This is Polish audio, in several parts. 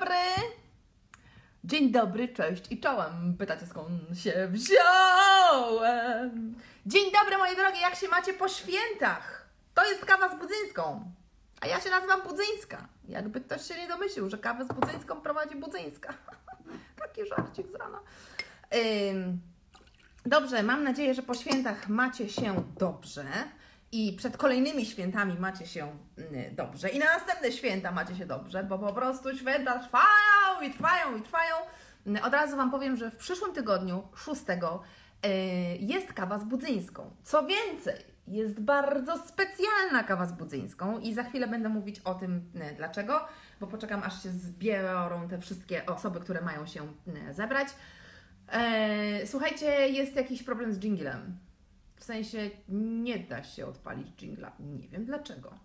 dobry! Dzień dobry, cześć i czołem. Pytacie skąd się wziąłem? Dzień dobry moi drogie, jak się macie po świętach? To jest kawa z Budzyńską. A ja się nazywam Budzyńska. Jakby ktoś się nie domyślił, że kawę z Budzyńską prowadzi Budzyńska. Taki żarcik z rana. Dobrze, mam nadzieję, że po świętach macie się dobrze i przed kolejnymi świętami macie się mm, dobrze i na następne święta macie się dobrze, bo po prostu święta trwają i trwają i trwają. Mm, Od razu Wam powiem, że w przyszłym tygodniu, 6, y, jest kawa z budzyńską. Co więcej, jest bardzo specjalna kawa z budzyńską i za chwilę będę mówić o tym y, dlaczego, bo poczekam aż się zbiorą te wszystkie osoby, które mają się zebrać. E, słuchajcie, jest jakiś problem z jinglem. W sensie nie da się odpalić jingla. Nie wiem dlaczego.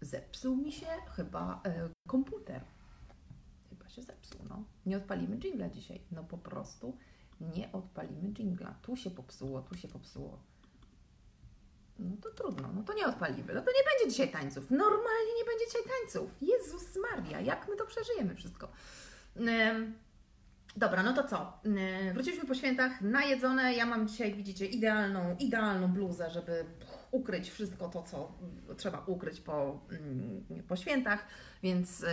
Zepsuł mi się chyba e, komputer. Chyba się zepsuł, no. Nie odpalimy jingla dzisiaj. No po prostu nie odpalimy jingla. Tu się popsuło, tu się popsuło. No to trudno, no to nie odpalimy. No to nie będzie dzisiaj tańców. Normalnie nie będzie dzisiaj tańców. Jezus Maria, jak my to przeżyjemy wszystko? Em, Dobra, no to co? Yy, Wróciliśmy po świętach, najedzone. Ja mam dzisiaj, widzicie, idealną, idealną bluzę, żeby ukryć wszystko to, co trzeba ukryć po, mm, po świętach, więc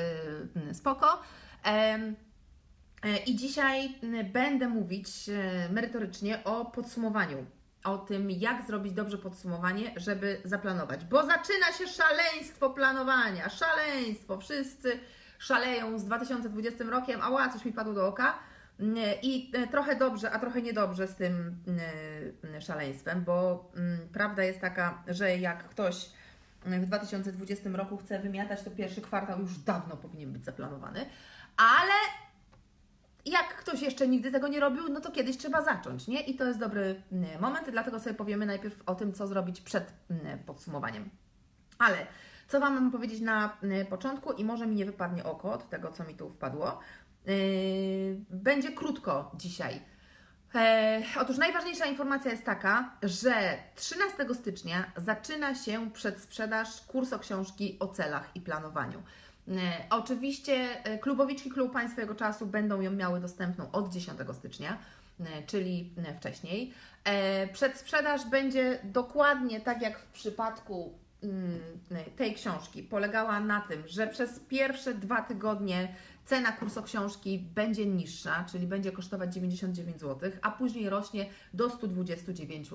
yy, spoko. Em, e, I dzisiaj mm, będę mówić e, merytorycznie o podsumowaniu. O tym, jak zrobić dobrze podsumowanie, żeby zaplanować. Bo zaczyna się szaleństwo planowania. Szaleństwo. Wszyscy szaleją z 2020 rokiem. Ała, coś mi padło do oka. I e, trochę dobrze, a trochę niedobrze z tym e, szaleństwem, bo prawda jest taka, że jak ktoś w 2020 roku chce wymiatać, to pierwszy kwartał już dawno powinien być zaplanowany, ale jak ktoś jeszcze nigdy tego nie robił, no to kiedyś trzeba zacząć, nie? I to jest dobry moment, dlatego sobie powiemy najpierw o tym, co zrobić przed podsumowaniem. Ale co Wam mam powiedzieć na początku i może mi nie wypadnie oko od tego, co mi tu wpadło. Yy, Będzie krótko dzisiaj. E, otóż najważniejsza informacja jest taka, że 13 stycznia zaczyna się przedsprzedaż kursu książki o celach i planowaniu. E, oczywiście e, klubowiczki Klub Państwa Jego Czasu będą ją miały dostępną od 10 stycznia, czyli wcześniej. Przedsprzedaż będzie dokładnie tak jak w przypadku mm, tej książki. Polegała na tym, że przez pierwsze dwa tygodnie cena kursu książki będzie niższa, czyli będzie kosztować 99 zł, a później rośnie do 129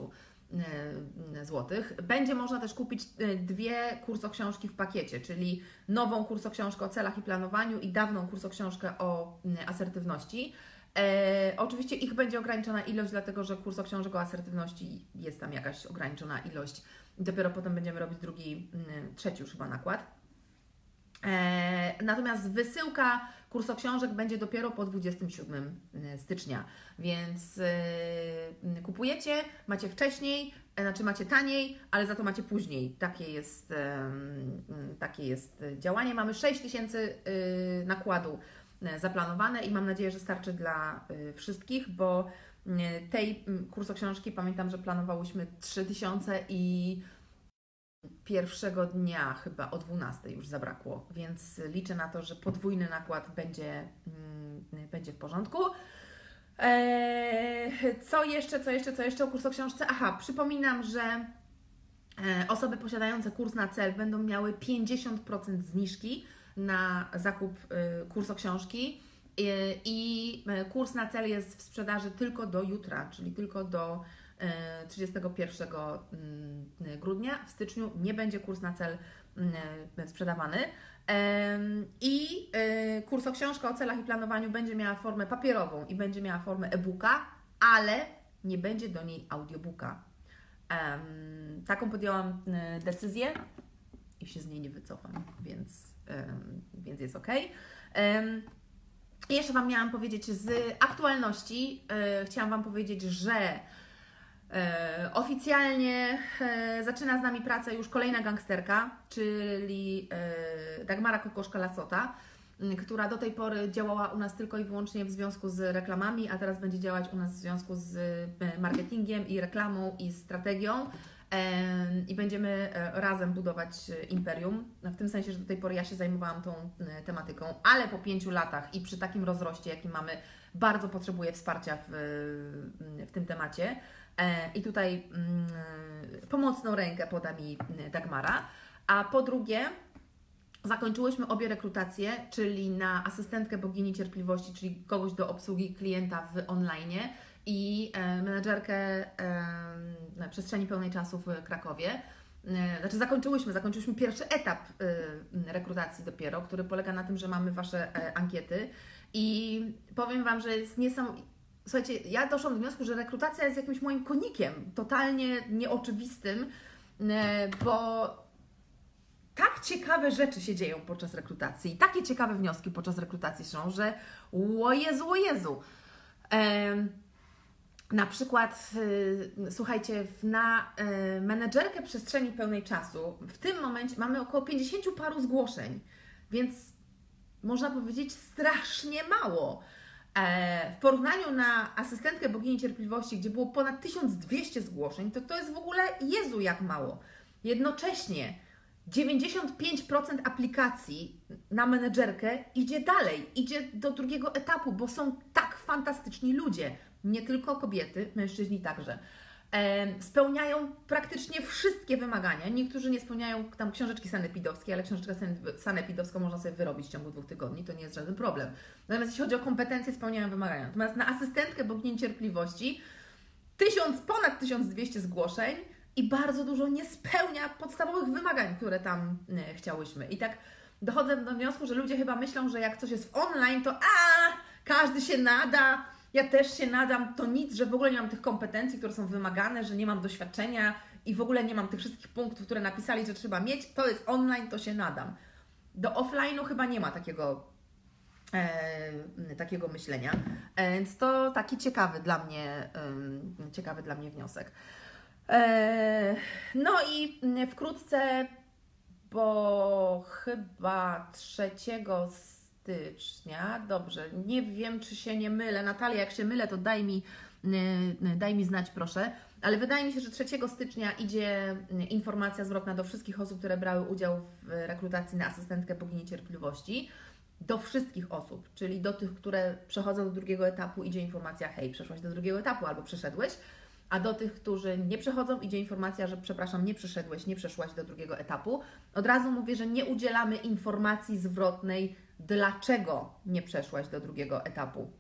zł. Będzie można też kupić e, dwie kursoksiążki w pakiecie, czyli nową kursoksiążkę o celach i planowaniu i dawną kursoksiążkę o asertywności. E, oczywiście ich będzie ograniczona ilość, dlatego że kurs o książek o asertywności jest tam jakaś ograniczona ilość. Dopiero potem będziemy robić drugi, trzeci już chyba nakład. E, natomiast wysyłka kursu książek będzie dopiero po 27 stycznia, więc e, kupujecie, macie wcześniej, e, znaczy macie taniej, ale za to macie później. Takie jest, e, m, takie jest działanie. Mamy 6 tysięcy e, nakładu e, zaplanowane i mam nadzieję, że starczy dla wszystkich, bo tej m, kursoksiążki pamiętam, że planowałyśmy 3000 i pierwszego dnia chyba o 12 już zabrakło, więc liczę na to, że podwójny nakład będzie, mm, będzie w porządku. Eee, co jeszcze, co jeszcze, co jeszcze o kursoksiążce? Aha, przypominam, że e, osoby posiadające kurs na cel będą miały 50% zniżki na zakup e, kursoksiążki i, i e, kurs na cel jest w sprzedaży tylko do jutra, czyli tylko do 31 mm, grudnia. W styczniu nie będzie kurs na cel mm, sprzedawany. I e, kurs o książkę o celach i planowaniu będzie miała formę papierową i będzie miała formę e-booka, ale nie będzie do niej audiobooka. Taką podjęłam e, decyzję i się z niej nie wycofam, więc, więc jest ok. I jeszcze Wam miałam powiedzieć z aktualności. E, chciałam Wam powiedzieć, że e, oficjalnie e, zaczyna z nami pracę już kolejna gangsterka, czyli e, Dagmara Kokoszka-Lasota, która do tej pory działała u nas tylko i wyłącznie w związku z reklamami, a teraz będzie działać u nas w związku z e, marketingiem i reklamą i strategią. i będziemy e, razem budować e, imperium. W tym sensie, że do tej pory ja się zajmowałam tą e, tematyką, ale po pięciu latach i przy takim rozroście, jaki mamy, bardzo potrzebuję wsparcia w, w tym temacie. I tutaj mm, pomocną rękę poda mi Dagmara. A po drugie, Zakończyłyśmy obie rekrutacje, czyli na asystentkę bogini cierpliwości, czyli kogoś do obsługi klienta w online i e, menedżerkę e, przestrzeni pełnej czasu w Krakowie. E, znaczy zakończyłyśmy, zakończyłyśmy pierwszy etap rekrutacji dopiero, który polega na tym, że mamy Wasze ankiety i powiem Wam, że jest niesamowite. Słuchajcie, ja doszłam do wniosku, że rekrutacja jest jakimś moim konikiem, totalnie nieoczywistym, bo tak ciekawe rzeczy się dzieją podczas rekrutacji, takie ciekawe wnioski podczas rekrutacji są, że o Jezu, o Jezu. Na przykład, y, słuchajcie, na y, menedżerkę przestrzeni pełnej czasu w tym momencie mamy około 50 paru zgłoszeń, więc można powiedzieć strasznie mało. E, w porównaniu na asystentkę bogini cierpliwości, gdzie było ponad 1200 zgłoszeń, to to jest w ogóle Jezu jak mało. Jednocześnie 95% aplikacji na menedżerkę idzie dalej, idzie do drugiego etapu, bo są tak fantastyczni ludzie nie tylko kobiety, mężczyźni także. Spełniają praktycznie wszystkie wymagania. Niektórzy nie spełniają tam książeczki sanepidowskie, ale książeczkę sanepidowską można sobie wyrobić w ciągu dwóch tygodni, to nie jest żaden problem. Natomiast jeśli chodzi o kompetencje, spełniają wymagania. Natomiast na asystentkę bogini cierpliwości tysiąc, ponad 1200 zgłoszeń i bardzo dużo nie spełnia podstawowych wymagań, które tam nie, chciałyśmy. I tak dochodzę do wniosku, że ludzie chyba myślą, że jak coś jest online, to a każdy się nada, ja też się nadam, to nic, że w ogóle nie mam tych kompetencji, które są wymagane, że nie mam doświadczenia i w ogóle nie mam tych wszystkich punktów, które napisali, że trzeba mieć, to jest online, to się nadam. Do offline'u chyba nie ma takiego, e, takiego myślenia, e, więc to taki ciekawy dla mnie, e, ciekawy dla mnie wniosek. E, no i wkrótce, bo chyba trzeciego stycznia. Dobrze, nie wiem, czy się nie mylę. Natalia, jak się mylę, to daj mi, y, y, daj mi znać, proszę. Ale wydaje mi się, że 3 stycznia idzie y, informacja zwrotna do wszystkich osób, które brały udział w rekrutacji na asystentkę bogini cierpliwości. Do wszystkich osób, czyli do tych, które przechodzą do drugiego etapu, idzie informacja: hej, przeszłaś do drugiego etapu albo przeszedłeś. A do tych, którzy nie przechodzą, idzie informacja, że przepraszam, nie przeszedłeś, nie przeszłaś do drugiego etapu. Od razu mówię, że nie udzielamy informacji zwrotnej dlaczego nie przeszłaś do drugiego etapu.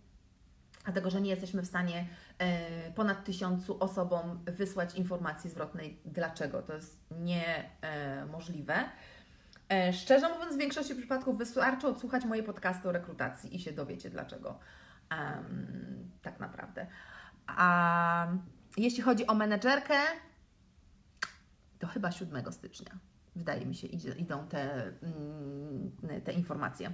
Dlatego, że nie jesteśmy w stanie e, ponad tysiącu osobom wysłać informacji zwrotnej dlaczego. To jest niemożliwe. E, szczerze mówiąc, w większości przypadków wystarczy odsłuchać moje podcasty o rekrutacji i się dowiecie dlaczego. Um, tak naprawdę. A jeśli chodzi o menedżerkę, to chyba 7 stycznia, wydaje mi się, idą te, mm, te informacje.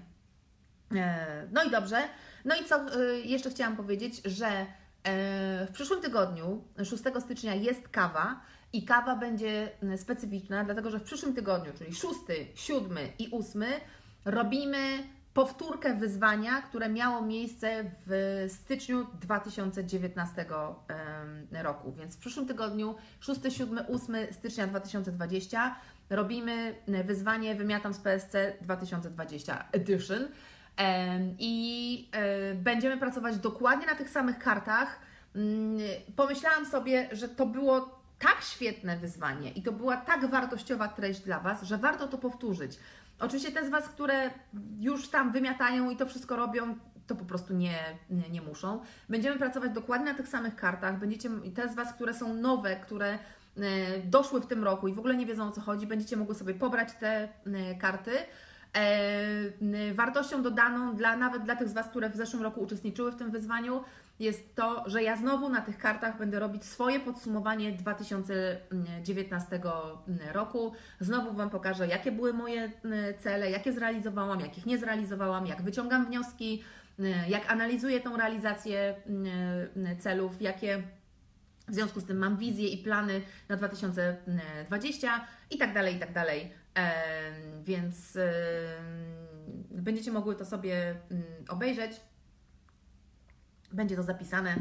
E, no i dobrze. No i co e, jeszcze chciałam powiedzieć, że e, w przyszłym tygodniu, 6 stycznia, jest kawa i kawa będzie specyficzna, dlatego że w przyszłym tygodniu, czyli 6, 7 i 8, robimy powtórkę wyzwania, które miało miejsce w styczniu 2019 roku. Więc w przyszłym tygodniu, 6, 7, 8 stycznia 2020, robimy wyzwanie Wymiatam z PSC 2020 Edition. I e, będziemy pracować dokładnie na tych samych kartach. Mm, pomyślałam sobie, że to było tak świetne wyzwanie i to była tak wartościowa treść dla Was, że warto to powtórzyć. Oczywiście te z Was, które już tam wymiatają i to wszystko robią, to po prostu nie, nie, nie muszą. Będziemy pracować dokładnie na tych samych kartach. Będziecie, te z Was, które są nowe, które e, doszły w tym roku i w ogóle nie wiedzą o co chodzi, będziecie mogły sobie pobrać te e, karty E, wartością dodaną dla nawet dla tych z Was, które w zeszłym roku uczestniczyły w tym wyzwaniu, jest to, że ja znowu na tych kartach będę robić swoje podsumowanie 2019 roku. Znowu Wam pokażę, jakie były moje cele, jakie zrealizowałam, jakich nie zrealizowałam, jak wyciągam wnioski, jak analizuję tą realizację celów, jakie w związku z tym mam wizje i plany na 2020 i tak dalej, i tak dalej. Więc będziecie mogły to sobie mm, obejrzeć. Będzie to zapisane.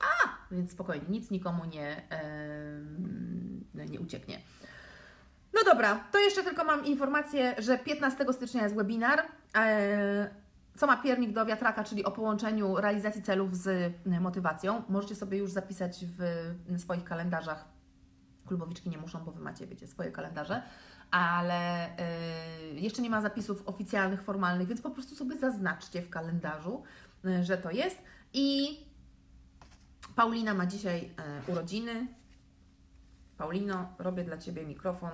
A, więc spokojnie, nic nikomu nie, nie ucieknie. No dobra, to jeszcze tylko mam informację, że 15 stycznia jest webinar. E, co ma piernik do wiatraka, czyli o połączeniu realizacji celów z motywacją. Możecie sobie już zapisać w swoich kalendarzach. Klubowiczki nie muszą, bo Wy macie, wiecie, swoje kalendarze, ale yy, jeszcze nie ma zapisów oficjalnych, formalnych, więc po prostu sobie zaznaczcie w kalendarzu, yy, że to jest. I Paulina ma dzisiaj yy, urodziny. Paulino, robię dla Ciebie mikrofon.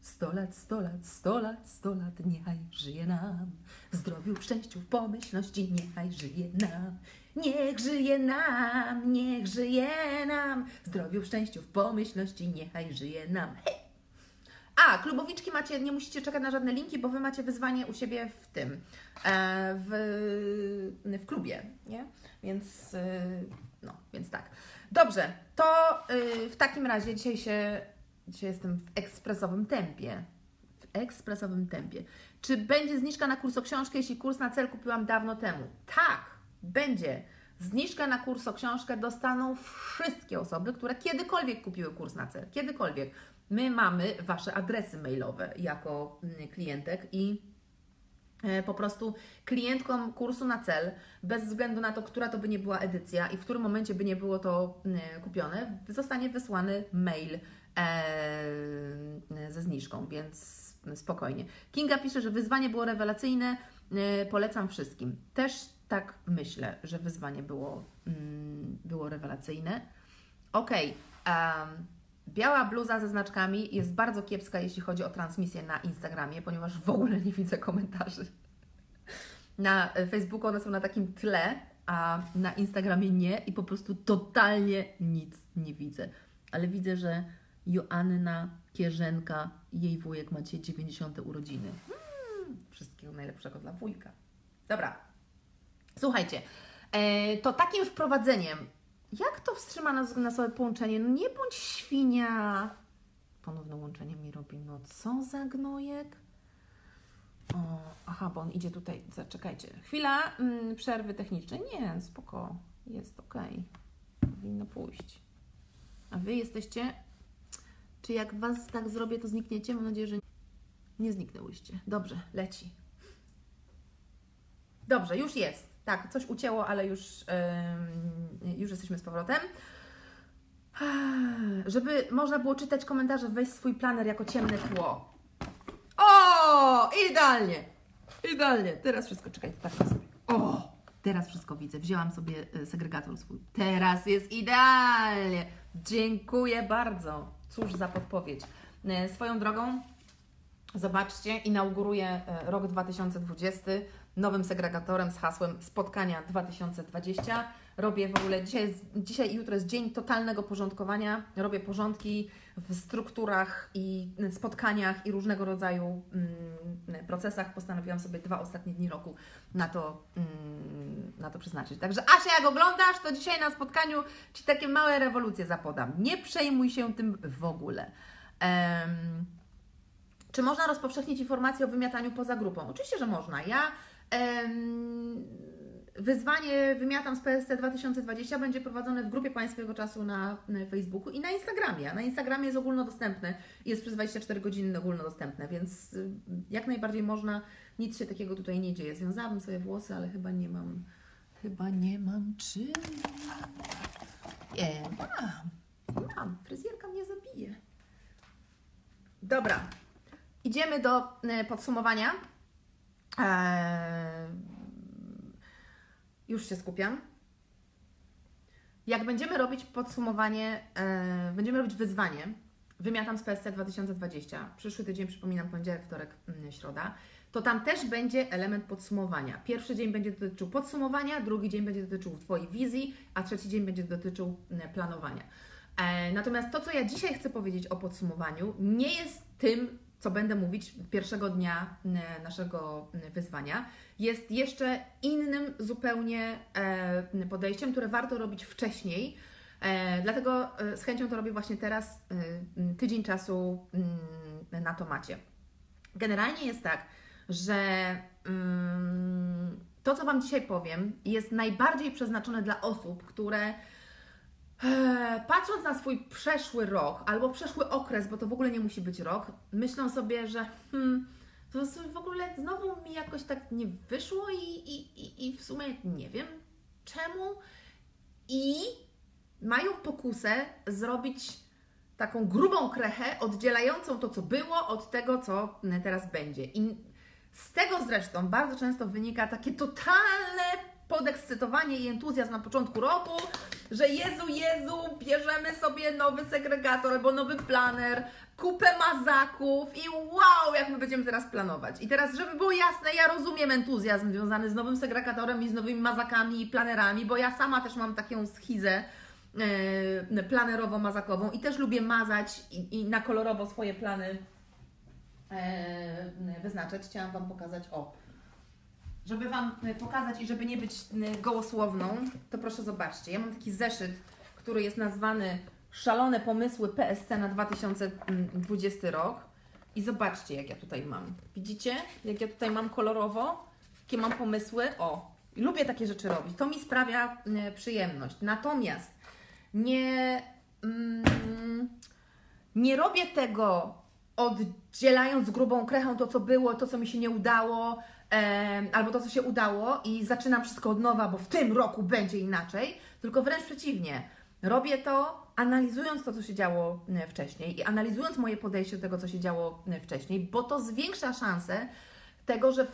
Sto lat, sto lat, sto lat, sto lat, niechaj żyje nam. W zdrowiu, w szczęściu, w pomyślności, niechaj żyje nam. Niech żyje nam, niech żyje nam. W zdrowiu, w szczęściu, w pomyślności, niechaj żyje nam. Hej! A, klubowiczki macie, nie musicie czekać na żadne linki, bo Wy macie wyzwanie u siebie w tym, e, w, w klubie, nie? Więc, e, no, więc tak. Dobrze, to e, w takim razie dzisiaj się Dzisiaj jestem w ekspresowym tempie. W ekspresowym tempie. Czy będzie zniżka na kurs o książkę, jeśli kurs na cel kupiłam dawno temu? Tak, będzie. Zniżkę na kurs o książkę dostaną wszystkie osoby, które kiedykolwiek kupiły kurs na cel. Kiedykolwiek. My mamy Wasze adresy mailowe jako mm, klientek i e, po prostu klientkom kursu na cel, bez względu na to, która to by nie była edycja i w którym momencie by nie było to mm, kupione, zostanie wysłany mail E, ze zniżką, więc spokojnie. Kinga pisze, że wyzwanie było rewelacyjne, e, polecam wszystkim. Też tak myślę, że wyzwanie było, mm, było rewelacyjne. Ok, um, biała bluza ze znaczkami jest bardzo kiepska, jeśli chodzi o transmisję na Instagramie, ponieważ w ogóle nie widzę komentarzy. Na Facebooku one są na takim tle, a na Instagramie nie i po prostu totalnie nic nie widzę. Ale widzę, że Joanna Kierzenka, jej wujek ma dzisiaj 90. urodziny. Hmm, wszystkiego najlepszego dla wujka. Dobra, słuchajcie, e, to takim wprowadzeniem, jak to wstrzyma nas na sobie połączenie? No nie bądź świnia. Ponowne łączenie mi robi, no co za gnojek? O, aha, bo on idzie tutaj, zaczekajcie. Chwila mm, przerwy technicznej. Nie, spoko, jest ok. Powinno pójść. A Wy jesteście czy jak Was tak zrobię, to znikniecie? Mam nadzieję, że nie zniknęłyście. Dobrze, leci. Dobrze, już jest. Tak, coś ucięło, ale już, już jesteśmy z powrotem. Żeby można było czytać komentarze, weź swój planer jako ciemne tło. O, idealnie. Idealnie. Teraz wszystko, czekaj, tak sobie. O, teraz wszystko widzę. Wzięłam sobie e, segregator swój. Teraz jest idealnie. Dziękuję bardzo. Cóż za podpowiedź. E, swoją drogą, zobaczcie, inauguruję e, rok 2020 nowym segregatorem z hasłem Spotkania 2020. Robię w ogóle, dzisiaj, dzisiaj i jutro jest dzień totalnego porządkowania. Robię porządki w strukturach i spotkaniach i różnego rodzaju mm, procesach. Postanowiłam sobie dwa ostatnie dni roku na to, mm, na to przeznaczyć. Także Asia, jak oglądasz, to dzisiaj na spotkaniu Ci takie małe rewolucje zapodam. Nie przejmuj się tym w ogóle. Um, czy można rozpowszechnić informacje o wymiataniu poza grupą? Oczywiście, że można. Ja Wyzwanie Wymiatam z PSC 2020 będzie prowadzone w grupie Państwowego Czasu na Facebooku i na Instagramie. Na Instagramie jest ogólnodostępne, jest przez 24 godziny ogólnodostępne, więc y, jak najbardziej można, nic się takiego tutaj nie dzieje. Związałabym sobie włosy, ale chyba nie mam, chyba nie mam czym. Nie, mam, mam, fryzjerka mnie zabije. Dobra, idziemy do y, podsumowania. Eee już się skupiam. Jak będziemy robić podsumowanie, yy, będziemy robić wyzwanie, wymiatam z PSC 2020, przyszły tydzień, przypominam, poniedziałek, wtorek, yy, środa, to tam też będzie element podsumowania. Pierwszy dzień będzie dotyczył podsumowania, drugi dzień będzie dotyczył Twojej wizji, a trzeci dzień będzie dotyczył yy, planowania. E, natomiast to, co ja dzisiaj chcę powiedzieć o podsumowaniu, nie jest tym, co będę mówić pierwszego dnia naszego wyzwania, jest jeszcze innym zupełnie e, podejściem, które warto robić wcześniej. E, dlatego e, z chęcią to robię właśnie teraz, tydzień czasu mm, na to macie. Generalnie jest tak, że mm, to, co Wam dzisiaj powiem, jest najbardziej przeznaczone dla osób, które Patrząc na swój przeszły rok albo przeszły okres, bo to w ogóle nie musi być rok, myślą sobie, że hmm, to w ogóle znowu mi jakoś tak nie wyszło i, i, i, i w sumie nie wiem czemu. I mają pokusę zrobić taką grubą krechę oddzielającą to, co było, od tego, co teraz będzie. I z tego zresztą bardzo często wynika takie totalne podekscytowanie i entuzjazm na początku roku, że Jezu, Jezu, bierzemy sobie nowy segregator albo nowy planer, kupę mazaków i wow, jak my będziemy teraz planować. I teraz, żeby było jasne, ja rozumiem entuzjazm związany z nowym segregatorem i z nowymi mazakami i planerami, bo ja sama też mam taką schizę yy, planerowo-mazakową i też lubię mazać i, i na kolorowo swoje plany yy, wyznaczać. Chciałam Wam pokazać, o, żeby Wam pokazać i żeby nie być gołosłowną, to proszę zobaczcie, ja mam taki zeszyt, który jest nazwany Szalone pomysły PSC na 2020 rok. I zobaczcie, jak ja tutaj mam. Widzicie, jak ja tutaj mam kolorowo? Jakie mam pomysły? O, lubię takie rzeczy robić. To mi sprawia przyjemność. Natomiast nie, mm, nie robię tego oddzielając grubą krechą to, co było, to, co mi się nie udało, albo to, co się udało i zaczynam wszystko od nowa, bo w tym roku będzie inaczej, tylko wręcz przeciwnie. Robię to analizując to, co się działo wcześniej i analizując moje podejście do tego, co się działo wcześniej, bo to zwiększa szanse tego, że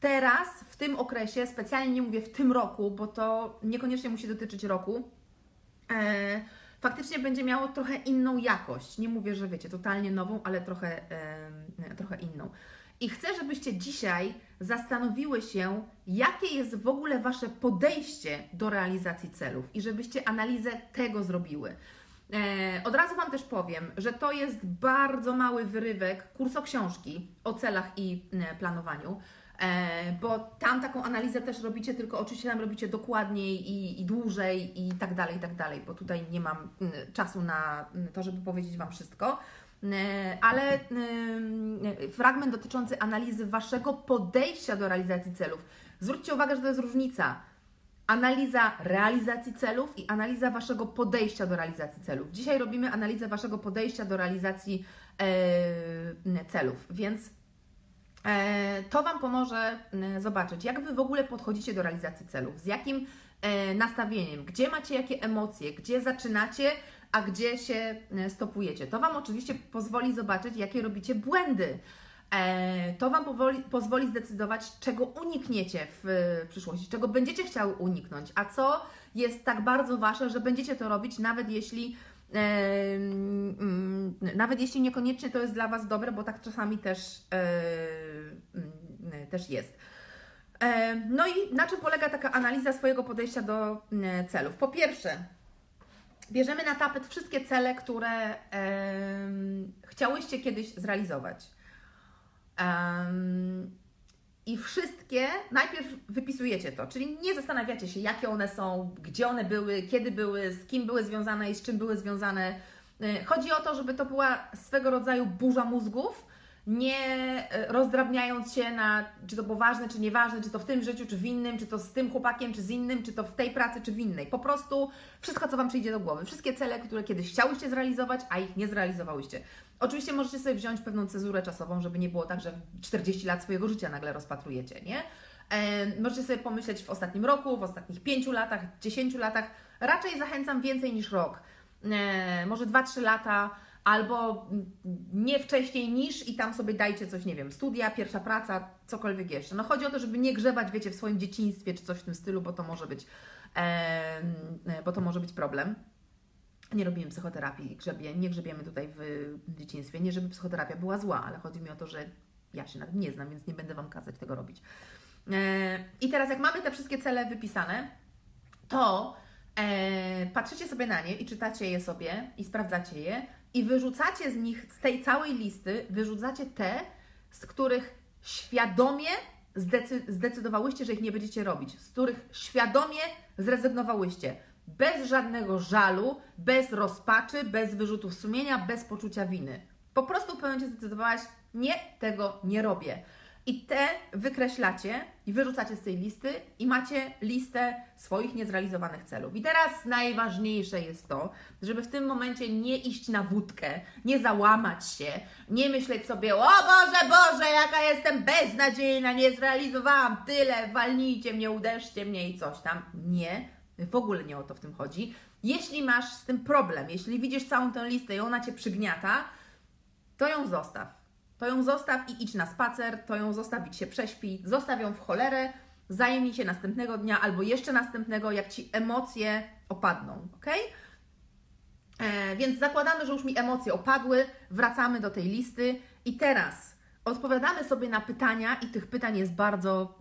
teraz, w tym okresie, specjalnie nie mówię w tym roku, bo to niekoniecznie musi dotyczyć roku, e, faktycznie będzie miało trochę inną jakość. Nie mówię, że wiecie, totalnie nową, ale trochę, e, trochę inną. I chcę, żebyście dzisiaj zastanowiły się, jakie jest w ogóle Wasze podejście do realizacji celów i żebyście analizę tego zrobiły. E, od razu Wam też powiem, że to jest bardzo mały wyrywek kurso książki o celach i e, planowaniu, e, bo tam taką analizę też robicie, tylko oczywiście tam robicie dokładniej i, i dłużej i tak dalej, i tak dalej, bo tutaj nie mam czasu na to, żeby powiedzieć Wam wszystko. E, ale e, fragment dotyczący analizy Waszego podejścia do realizacji celów. Zwróćcie uwagę, że to jest różnica. Analiza realizacji celów i analiza Waszego podejścia do realizacji celów. Dzisiaj robimy analizę Waszego podejścia do realizacji e, celów, więc to Wam pomoże zobaczyć, jak Wy w ogóle podchodzicie do realizacji celów, z jakim nastawieniem, gdzie macie jakie emocje, gdzie zaczynacie, a gdzie się e, stopujecie. To Wam oczywiście pozwoli zobaczyć, jakie robicie błędy. E, to Wam pozwoli zdecydować, czego unikniecie w przyszłości, czego będziecie chciały uniknąć, a co jest tak bardzo Wasze, że będziecie to robić, nawet jeśli e, mm, nawet jeśli niekoniecznie to jest dla Was dobre, bo tak czasami też, mm, też jest. No i na czym polega taka analiza swojego podejścia do celów? Po pierwsze, bierzemy na tapet wszystkie cele, które um, chciałyście kiedyś zrealizować. I wszystkie najpierw wypisujecie to, czyli nie zastanawiacie się, jakie one są, gdzie one były, kiedy były, z kim były związane i z czym były związane. E, chodzi o to, żeby to była swego rodzaju burza mózgów, nie e, rozdrabniając się na czy to było ważne, czy nieważne, czy to w tym życiu, czy w innym, czy to z tym chłopakiem, czy z innym, czy to w tej pracy, czy w innej. Po prostu wszystko, co Wam przyjdzie do głowy. Wszystkie cele, które kiedyś chciałyście zrealizować, a ich nie zrealizowałyście. Oczywiście możecie sobie wziąć pewną cezurę czasową, żeby nie było tak, że 40 lat swojego życia nagle rozpatrujecie, nie? E, możecie sobie pomyśleć w ostatnim roku, w ostatnich 5 latach, 10 latach. Raczej zachęcam więcej niż rok. E, może 2-3 lata albo nie wcześniej niż i tam sobie dajcie coś, nie wiem, studia, pierwsza praca, cokolwiek jeszcze. No chodzi o to, żeby nie grzebać, wiecie, w swoim dzieciństwie czy coś w tym stylu, bo to może być, e, bo to może być problem. Nie robimy psychoterapii, grzebie, nie grzebiemy tutaj w dzieciństwie. Nie, żeby psychoterapia była zła, ale chodzi mi o to, że ja się nawet nie znam, więc nie będę Wam kazać tego robić. E, I teraz, jak mamy te wszystkie cele wypisane, to e, patrzycie sobie na nie i czytacie je sobie i sprawdzacie je i wyrzucacie z nich, z tej całej listy, wyrzucacie te, z których świadomie zdecy zdecydowałyście, że ich nie będziecie robić, z których świadomie zrezygnowałyście. Bez żadnego żalu, bez rozpaczy, bez wyrzutów sumienia, bez poczucia winy. Po prostu w pewnym zdecydowałaś, nie, tego nie robię. I te wykreślacie i wyrzucacie z tej listy i macie listę swoich niezrealizowanych celów. I teraz najważniejsze jest to, żeby w tym momencie nie iść na wódkę, nie załamać się, nie myśleć sobie, o Boże, Boże, jaka jestem beznadziejna, nie zrealizowałam tyle, walnijcie mnie, uderzcie mnie i coś tam. Nie, w ogóle nie o to w tym chodzi. Jeśli masz z tym problem, jeśli widzisz całą tę listę i ona Cię przygniata, to ją zostaw to ją zostaw i idź na spacer, to ją zostaw i się prześpi, zostaw ją w cholerę, zajmij się następnego dnia albo jeszcze następnego, jak Ci emocje opadną, ok? E, więc zakładamy, że już mi emocje opadły, wracamy do tej listy i teraz odpowiadamy sobie na pytania i tych pytań jest bardzo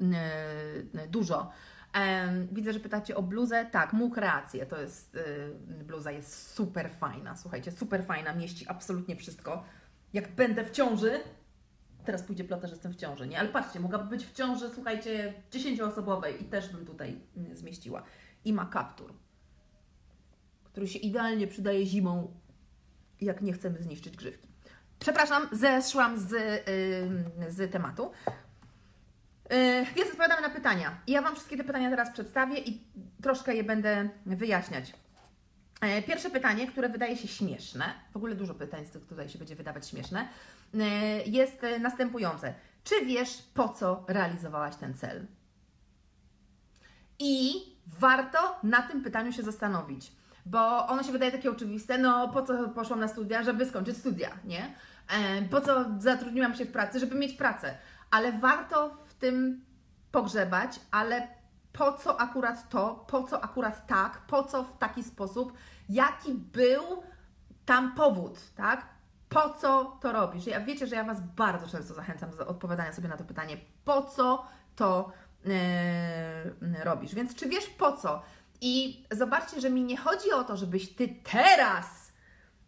e, dużo. E, widzę, że pytacie o bluzę. Tak, mu kreację. To jest, e, bluza jest super fajna. Słuchajcie, super fajna, mieści absolutnie wszystko jak będę w ciąży, teraz pójdzie plota, że jestem w ciąży, nie? Ale patrzcie, mogłaby być w ciąży, słuchajcie, dziesięcioosobowej i też bym tutaj mm, zmieściła. I ma kaptur, który się idealnie przydaje zimą, jak nie chcemy zniszczyć grzywki. Przepraszam, zeszłam z, yy, z tematu. Yy, więc odpowiadamy na pytania. I ja Wam wszystkie te pytania teraz przedstawię i troszkę je będę wyjaśniać. E, pierwsze pytanie, które wydaje się śmieszne, w ogóle dużo pytań z tych tutaj się będzie wydawać śmieszne, e, jest następujące. Czy wiesz, po co realizowałaś ten cel? I warto na tym pytaniu się zastanowić, bo ono się wydaje takie oczywiste, no po co poszłam na studia, żeby skończyć studia, nie? E, po co zatrudniłam się w pracy, żeby mieć pracę? Ale warto w tym pogrzebać, ale po co akurat to, po co akurat tak, po co w taki sposób, jaki był tam powód, tak? Po co to robisz? Ja wiecie, że ja Was bardzo często zachęcam do odpowiadania sobie na to pytanie, po co to yy, robisz? Więc czy wiesz po co? I zobaczcie, że mi nie chodzi o to, żebyś Ty teraz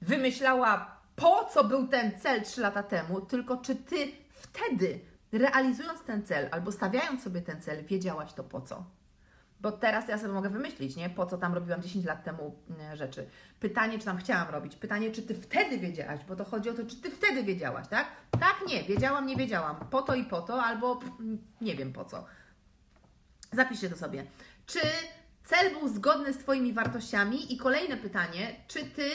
wymyślała, po co był ten cel 3 lata temu, tylko czy Ty wtedy, realizując ten cel albo stawiając sobie ten cel, wiedziałaś to po co? Bo teraz ja sobie mogę wymyślić, nie? Po co tam robiłam 10 lat temu mm, rzeczy. Pytanie, czy tam chciałam robić. Pytanie, czy Ty wtedy wiedziałaś, bo to chodzi o to, czy Ty wtedy wiedziałaś, tak? Tak, nie, wiedziałam, nie wiedziałam. Po to i po to, albo nie wiem po co. Zapiszcie to sobie. Czy cel był zgodny z Twoimi wartościami? I kolejne pytanie, czy Ty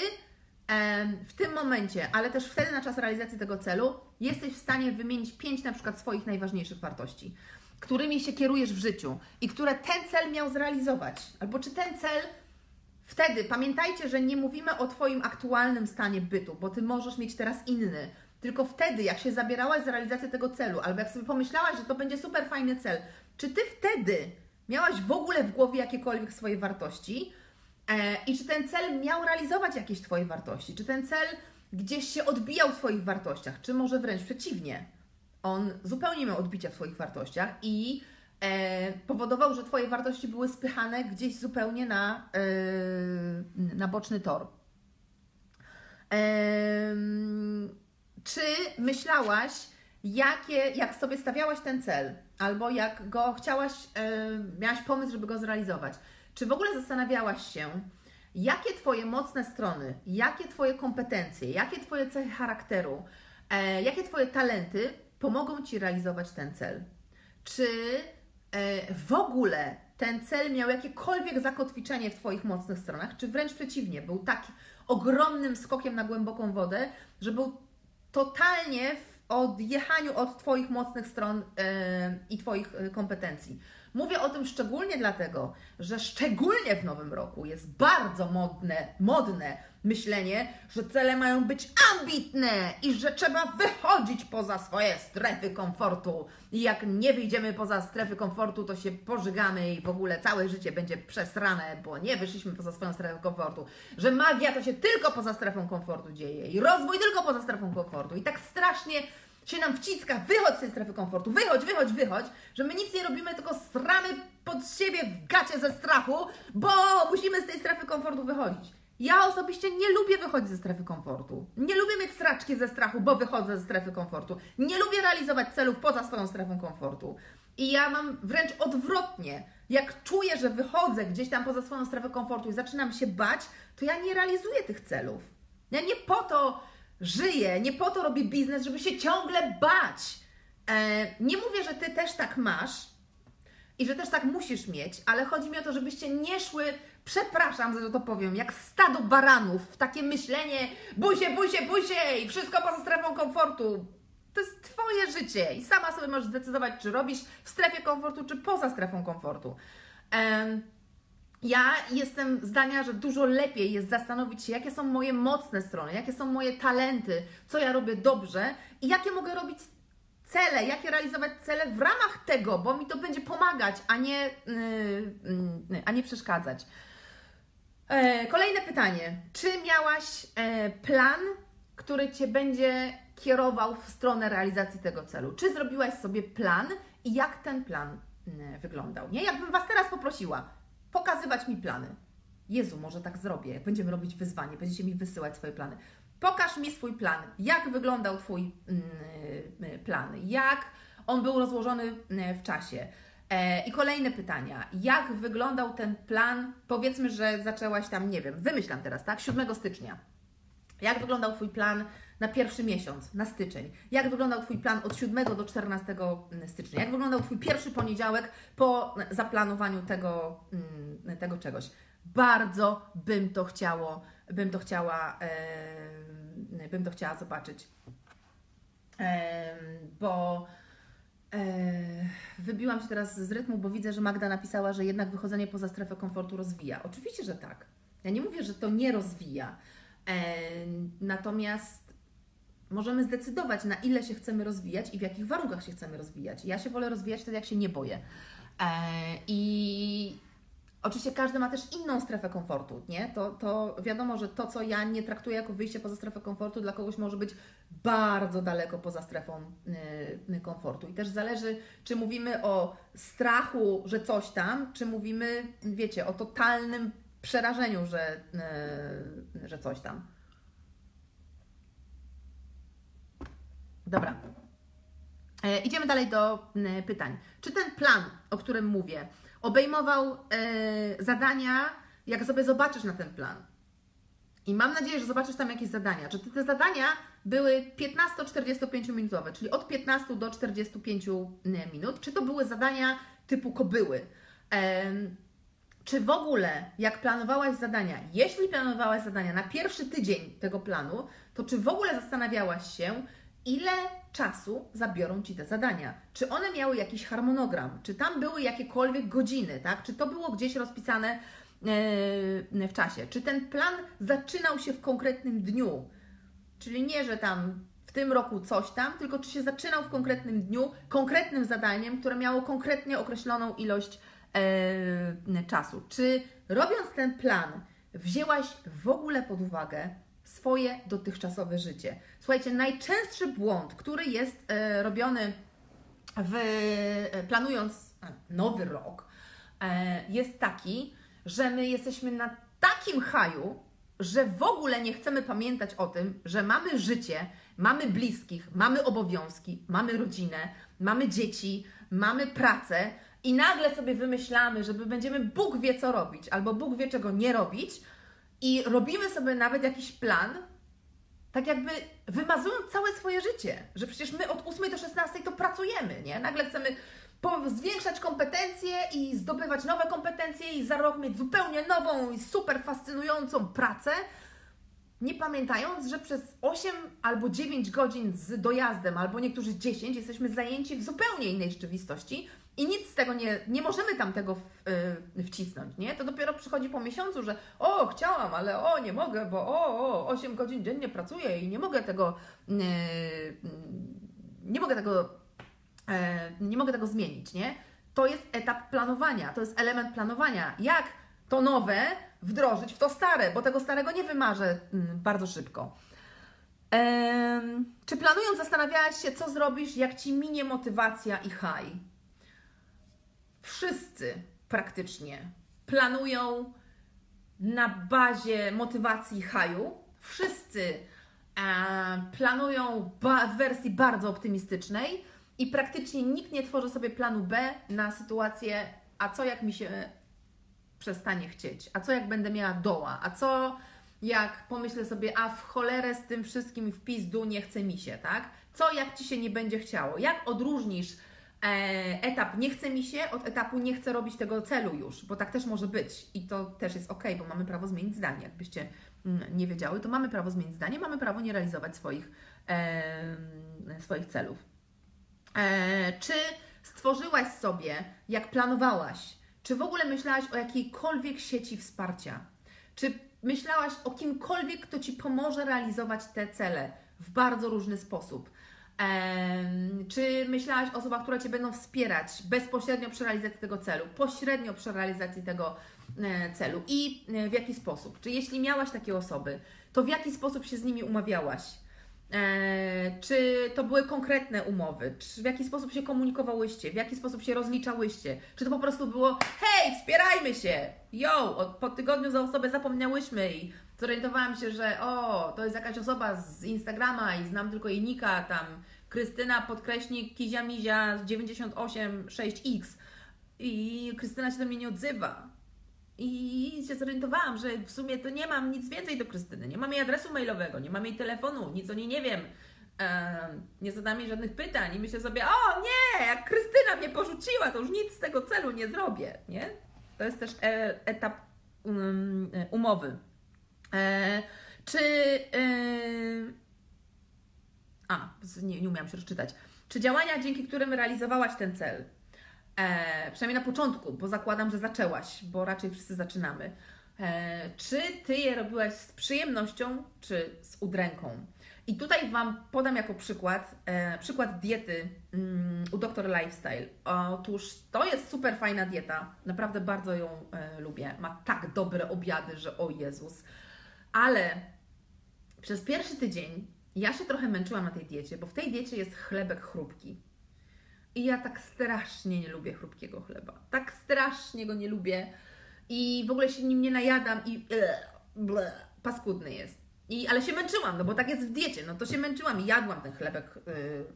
w tym momencie, ale też wtedy na czas realizacji tego celu, jesteś w stanie wymienić pięć na przykład swoich najważniejszych wartości którymi się kierujesz w życiu i które ten cel miał zrealizować, albo czy ten cel wtedy, pamiętajcie, że nie mówimy o Twoim aktualnym stanie bytu, bo Ty możesz mieć teraz inny, tylko wtedy, jak się zabierałaś za realizację tego celu, albo jak sobie pomyślałaś, że to będzie super fajny cel, czy Ty wtedy miałaś w ogóle w głowie jakiekolwiek swoje wartości e, i czy ten cel miał realizować jakieś Twoje wartości, czy ten cel gdzieś się odbijał w Twoich wartościach, czy może wręcz przeciwnie on zupełnie miał odbicia w Twoich wartościach i e, powodował, że Twoje wartości były spychane gdzieś zupełnie na, e, na boczny tor. E, czy myślałaś, jakie, jak sobie stawiałaś ten cel, albo jak go chciałaś, e, miałaś pomysł, żeby go zrealizować? Czy w ogóle zastanawiałaś się, jakie Twoje mocne strony, jakie Twoje kompetencje, jakie Twoje cechy charakteru, e, jakie Twoje talenty pomogą Ci realizować ten cel. Czy e, w ogóle ten cel miał jakiekolwiek zakotwiczenie w Twoich mocnych stronach, czy wręcz przeciwnie, był tak ogromnym skokiem na głęboką wodę, że był totalnie w odjechaniu od Twoich mocnych stron yy, i Twoich e, kompetencji. Mówię o tym szczególnie dlatego, że szczególnie w nowym roku jest bardzo modne, modne myślenie, że cele mają być ambitne i że trzeba wychodzić poza swoje strefy komfortu. I jak nie wyjdziemy poza strefy komfortu, to się pożygamy i w ogóle całe życie będzie przesrane, bo nie wyszliśmy poza swoją strefę komfortu. Że magia to się tylko poza strefą komfortu dzieje i rozwój tylko poza strefą komfortu. I tak strasznie się nam wciska, wychodź z tej strefy komfortu, wychodź, wychodź, wychodź, że my nic nie robimy, tylko stramy pod siebie w gacie ze strachu, bo musimy z tej strefy komfortu wychodzić. Ja osobiście nie lubię wychodzić ze strefy komfortu. Nie lubię mieć straczki ze strachu, bo wychodzę ze strefy komfortu. Nie lubię realizować celów poza swoją strefą komfortu. I ja mam wręcz odwrotnie. Jak czuję, że wychodzę gdzieś tam poza swoją strefę komfortu i zaczynam się bać, to ja nie realizuję tych celów. Ja nie po to żyję, nie po to robię biznes, żeby się ciągle bać. E, nie mówię, że ty też tak masz i że też tak musisz mieć, ale chodzi mi o to, żebyście nie szły, przepraszam, że to powiem, jak stado baranów, w takie myślenie buzie, buzie, buzie i wszystko poza strefą komfortu. To jest Twoje życie i sama sobie możesz zdecydować, czy robisz w strefie komfortu, czy poza strefą komfortu. Ja jestem zdania, że dużo lepiej jest zastanowić się, jakie są moje mocne strony, jakie są moje talenty, co ja robię dobrze i jakie mogę robić cele, jakie realizować cele w ramach tego, bo mi to będzie pomagać, a nie, yy, a nie przeszkadzać. E, kolejne pytanie. Czy miałaś e, plan, który Cię będzie kierował w stronę realizacji tego celu? Czy zrobiłaś sobie plan i jak ten plan mm, wyglądał? Nie? Jakbym Was teraz poprosiła, pokazywać mi plany. Jezu, może tak zrobię, jak będziemy robić wyzwanie, będziecie mi wysyłać swoje plany. Pokaż mi swój plan. Jak wyglądał Twój yy, plan? Jak on był rozłożony mm, w czasie? E, I kolejne pytania. Jak wyglądał ten plan? Powiedzmy, że zaczęłaś tam, nie wiem, wymyślam teraz, tak? 7 stycznia. Jak wyglądał Twój plan na pierwszy miesiąc, na styczeń? Jak wyglądał Twój plan od 7 do 14 stycznia? Jak wyglądał Twój pierwszy poniedziałek po zaplanowaniu tego, mm, tego czegoś? Bardzo bym to chciało, bym to chciała, e, bym to chciała zobaczyć. E, bo wybiłam się teraz z rytmu, bo widzę, że Magda napisała, że jednak wychodzenie poza strefę komfortu rozwija. Oczywiście, że tak. Ja nie mówię, że to nie rozwija. Natomiast możemy zdecydować, na ile się chcemy rozwijać i w jakich warunkach się chcemy rozwijać. Ja się wolę rozwijać wtedy, jak się nie boję. E, I Oczywiście każdy ma też inną strefę komfortu, nie? To, to wiadomo, że to, co ja nie traktuję jako wyjście poza strefę komfortu, dla kogoś może być bardzo daleko poza strefą yy, komfortu. I też zależy, czy mówimy o strachu, że coś tam, czy mówimy, wiecie, o totalnym przerażeniu, że, yy, że coś tam. Dobra. E, idziemy dalej do yy, pytań. Czy ten plan, o którym mówię, obejmował e, zadania, jak sobie zobaczysz na ten plan. I mam nadzieję, że zobaczysz tam jakieś zadania. Czy te zadania były 15-45 minutowe, czyli od 15 do 45 minut, czy to były zadania typu kobyły. czy w ogóle, jak planowałaś zadania, jeśli planowałaś zadania na pierwszy tydzień tego planu, to czy w ogóle zastanawiałaś się, ile czasu zabiorą Ci te zadania. Czy one miały jakiś harmonogram? Czy tam były jakiekolwiek godziny, tak? Czy to było gdzieś rozpisane e, w czasie? Czy ten plan zaczynał się w konkretnym dniu? Czyli nie, że tam w tym roku coś tam, tylko czy się zaczynał w konkretnym dniu, konkretnym zadaniem, które miało konkretnie określoną ilość e, czasu. Czy robiąc ten plan, wzięłaś w ogóle pod uwagę swoje dotychczasowe życie. Słuchajcie, najczęstszy błąd, który jest e, robiony w, e, planując nowy rok, e, jest taki, że my jesteśmy na takim haju, że w ogóle nie chcemy pamiętać o tym, że mamy życie, mamy bliskich, mamy obowiązki, mamy rodzinę, mamy dzieci, mamy pracę i nagle sobie wymyślamy, że będziemy Bóg wie co robić, albo Bóg wie czego nie robić, i robimy sobie nawet jakiś plan, tak jakby wymazując całe swoje życie, że przecież my od 8 do 16 to pracujemy, nie? Nagle chcemy zwiększać kompetencje i zdobywać nowe kompetencje i za rok mieć zupełnie nową i super fascynującą pracę, nie pamiętając, że przez 8 albo 9 godzin z dojazdem, albo niektórzy 10 jesteśmy zajęci w zupełnie innej rzeczywistości, i nic z tego nie, nie możemy tam tego w, y, wcisnąć, nie? To dopiero przychodzi po miesiącu, że o, chciałam, ale o, nie mogę, bo o, o 8 godzin dziennie pracuję i nie mogę tego, y, y, nie mogę tego, e, nie mogę tego zmienić, nie? To jest etap planowania, to jest element planowania. Jak to nowe wdrożyć w to stare, bo tego starego nie wymarzę mm, bardzo szybko. Czy planując zastanawiałaś się, co zrobisz, jak ci minie motywacja i high? Wszyscy praktycznie planują na bazie motywacji haju. Wszyscy e, planują w wersji bardzo optymistycznej i praktycznie nikt nie tworzy sobie planu B na sytuację, a co jak mi się przestanie chcieć, a co jak będę miała doła, a co jak pomyślę sobie, a w cholerę z tym wszystkim w pizdu nie chce mi się, tak? Co jak Ci się nie będzie chciało? Jak odróżnisz etap nie chce mi się od etapu nie chcę robić tego celu już, bo tak też może być i to też jest ok, bo mamy prawo zmienić zdanie. Jakbyście mm, nie wiedziały, to mamy prawo zmienić zdanie, mamy prawo nie realizować swoich, e, swoich celów. E, czy stworzyłaś sobie, jak planowałaś, czy w ogóle myślałaś o jakiejkolwiek sieci wsparcia? Czy myślałaś o kimkolwiek, kto Ci pomoże realizować te cele w bardzo różny sposób? Czy myślałaś o osobach, które Cię będą wspierać bezpośrednio przy realizacji tego celu, pośrednio przy realizacji tego e, celu i e, w jaki sposób? Czy jeśli miałaś takie osoby, to w jaki sposób się z nimi umawiałaś? E, czy to były konkretne umowy? Czy w jaki sposób się komunikowałyście? W jaki sposób się rozliczałyście? Czy to po prostu było hej, wspierajmy się! Yo, po tygodniu za osobę zapomniałyśmy i zorientowałam się, że o, to jest jakaś osoba z Instagrama i znam tylko jej nika, tam Krystyna podkreśnik Kizia Mizia 986X i Krystyna się do mnie nie odzywa. I się zorientowałam, że w sumie to nie mam nic więcej do Krystyny. Nie mam jej adresu mailowego, nie mam jej telefonu, nic o niej nie wiem. nie zadam jej żadnych pytań i myślę sobie, o nie, jak Krystyna mnie porzuciła, to już nic z tego celu nie zrobię, nie? To jest też e, etap um, umowy. E, czy. E, a, nie, nie umiałam się rozczytać. Czy działania, dzięki którym realizowałaś ten cel, e, przynajmniej na początku, bo zakładam, że zaczęłaś, bo raczej wszyscy zaczynamy, e, czy ty je robiłaś z przyjemnością, czy z udręką? I tutaj Wam podam jako przykład, e, przykład diety mm, u Dr. Lifestyle. Otóż to jest super fajna dieta, naprawdę bardzo ją e, lubię. Ma tak dobre obiady, że o Jezus. Ale przez pierwszy tydzień ja się trochę męczyłam na tej diecie, bo w tej diecie jest chlebek chrupki. I ja tak strasznie nie lubię chrupkiego chleba. Tak strasznie go nie lubię. I w ogóle się nim nie najadam i ble, paskudny jest. I, ale się męczyłam, no bo tak jest w diecie, no to się męczyłam i jadłam ten chlebek,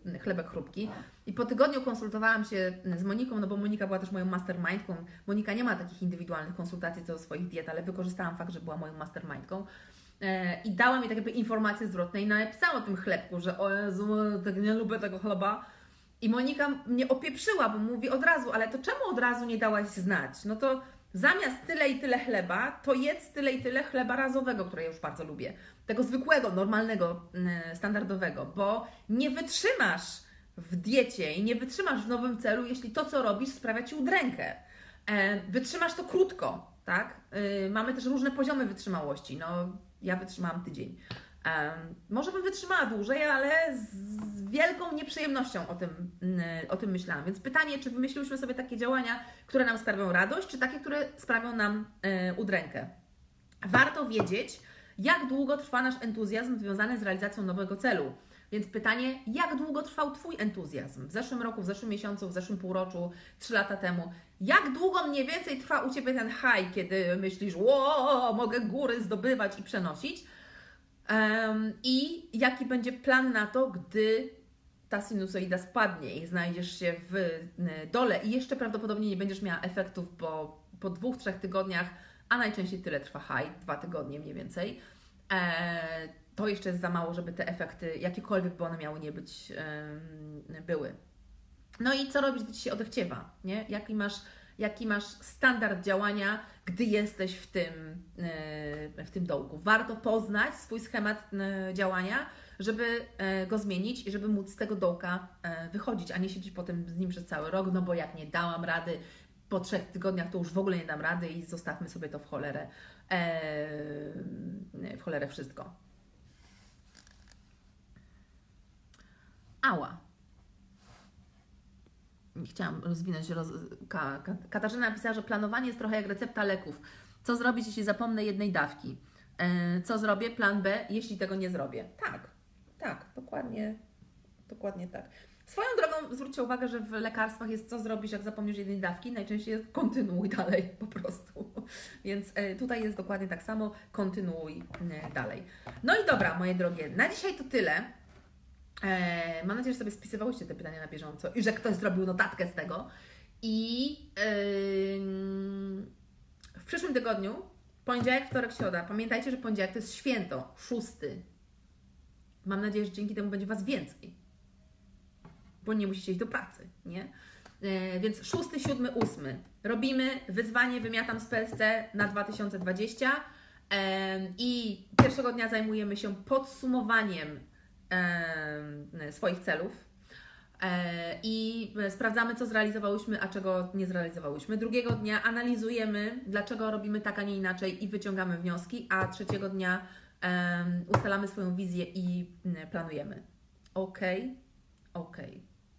yy, chlebek chrupki. I po tygodniu konsultowałam się z Moniką, no bo Monika była też moją mastermindką. Monika nie ma takich indywidualnych konsultacji co do swoich diet, ale wykorzystałam fakt, że była moją mastermindką. E, I dała mi takie informacje informację zwrotną i napisała o tym chlebku, że o Jezu, tak nie lubię tego chleba. I Monika mnie opieprzyła, bo mówi od razu, ale to czemu od razu nie dałaś znać? No to zamiast tyle i tyle chleba, to jedz tyle i tyle chleba razowego, które ja już bardzo lubię. Tego zwykłego, normalnego, mm, standardowego, bo nie wytrzymasz w diecie i nie wytrzymasz w nowym celu, jeśli to, co robisz, sprawia Ci udrękę. E, wytrzymasz to krótko, tak? Y, mamy też różne poziomy wytrzymałości. No, ja wytrzymałam tydzień. Może bym wytrzymała dłużej, ale z wielką nieprzyjemnością o tym, o tym myślałam. Więc pytanie, czy wymyśliłyśmy sobie takie działania, które nam sprawią radość, czy takie, które sprawią nam y, udrękę. Warto wiedzieć, jak długo trwa nasz entuzjazm związany z realizacją nowego celu. Więc pytanie, jak długo trwał Twój entuzjazm? W zeszłym roku, w zeszłym miesiącu, w zeszłym półroczu, trzy lata temu. Jak długo mniej więcej trwa u Ciebie ten high, kiedy myślisz, ło, mogę góry zdobywać i przenosić? Um, I jaki będzie plan na to, gdy ta sinusoida spadnie i znajdziesz się w y, dole i jeszcze prawdopodobnie nie będziesz miała efektów, bo po dwóch, trzech tygodniach, a najczęściej tyle trwa high, dwa tygodnie mniej więcej, e, to jeszcze jest za mało, żeby te efekty, jakiekolwiek by one miały nie być, były. No i co robić, gdy Ci się odechciewa, nie? Jaki masz jaki masz standard działania, gdy jesteś w tym, e, w tym dołku. Warto poznać swój schemat e, działania, żeby go zmienić i żeby móc z tego dołka wychodzić, a nie siedzieć potem z nim przez cały rok, no bo jak nie dałam rady, po trzech tygodniach to już w ogóle nie dam rady i zostawmy sobie to w cholerę, w cholerę wszystko. Ała chciałam rozwinąć. Roz... Ka... Katarzyna napisała, że planowanie jest trochę jak recepta leków. Co zrobić, jeśli zapomnę jednej dawki? Co zrobię? Plan B, jeśli tego nie zrobię. Tak, tak, dokładnie, dokładnie tak. Swoją drogą zwróćcie uwagę, że w lekarstwach jest co zrobić, jak zapomnisz jednej dawki. Najczęściej jest kontynuuj dalej po prostu. Więc e, tutaj jest dokładnie tak samo, kontynuuj e, dalej. No i dobra, moje drogie, na dzisiaj to tyle. E, mam nadzieję, że sobie spisywałyście te pytania na bieżąco i że ktoś zrobił notatkę z tego. I w przyszłym tygodniu, poniedziałek, wtorek, środa, pamiętajcie, że poniedziałek to jest święto, szósty. Mam nadzieję, że dzięki temu będzie Was więcej. Bo nie musicie iść do pracy, nie? E, więc 6, 7, 8 robimy wyzwanie Wymiatam z PSC na 2020 e, i pierwszego dnia zajmujemy się podsumowaniem e, swoich celów i sprawdzamy, co zrealizowałyśmy, a czego nie zrealizowałyśmy. Drugiego dnia analizujemy, dlaczego robimy tak, a nie inaczej i wyciągamy wnioski, a trzeciego dnia ustalamy swoją wizję i planujemy. Ok, ok.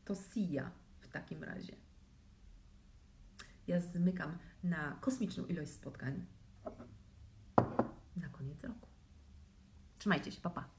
To Sia w takim razie. Ja zmykam na kosmiczną ilość spotkań na koniec roku. Trzymajcie się, papa. Pa.